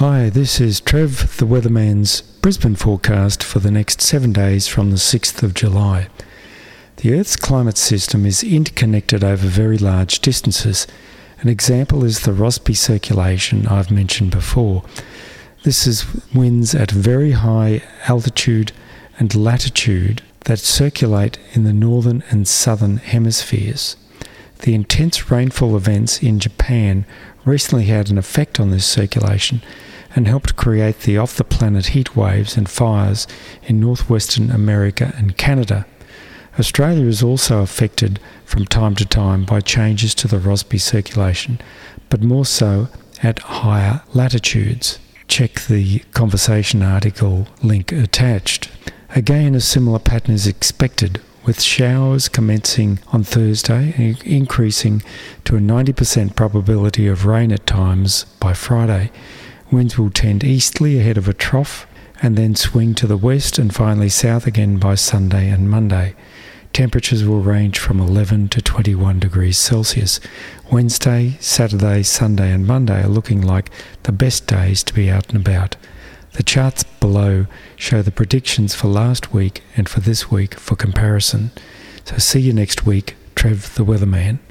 Hi, this is Trev, the weatherman's Brisbane forecast for the next seven days from the 6th of July. The Earth's climate system is interconnected over very large distances. An example is the Rossby circulation I've mentioned before. This is winds at very high altitude and latitude that circulate in the northern and southern hemispheres. The intense rainfall events in Japan recently had an effect on this circulation and helped create the off the planet heat waves and fires in northwestern America and Canada. Australia is also affected from time to time by changes to the Rossby circulation, but more so at higher latitudes. Check the conversation article link attached. Again, a similar pattern is expected, with showers commencing on Thursday and increasing to a 90% probability of rain at times by Friday. Winds will tend easterly ahead of a trough and then swing to the west and finally south again by Sunday and Monday. Temperatures will range from 11 to 21 degrees Celsius. Wednesday, Saturday, Sunday, and Monday are looking like the best days to be out and about. The charts below show the predictions for last week and for this week for comparison. So see you next week, Trev the Weatherman.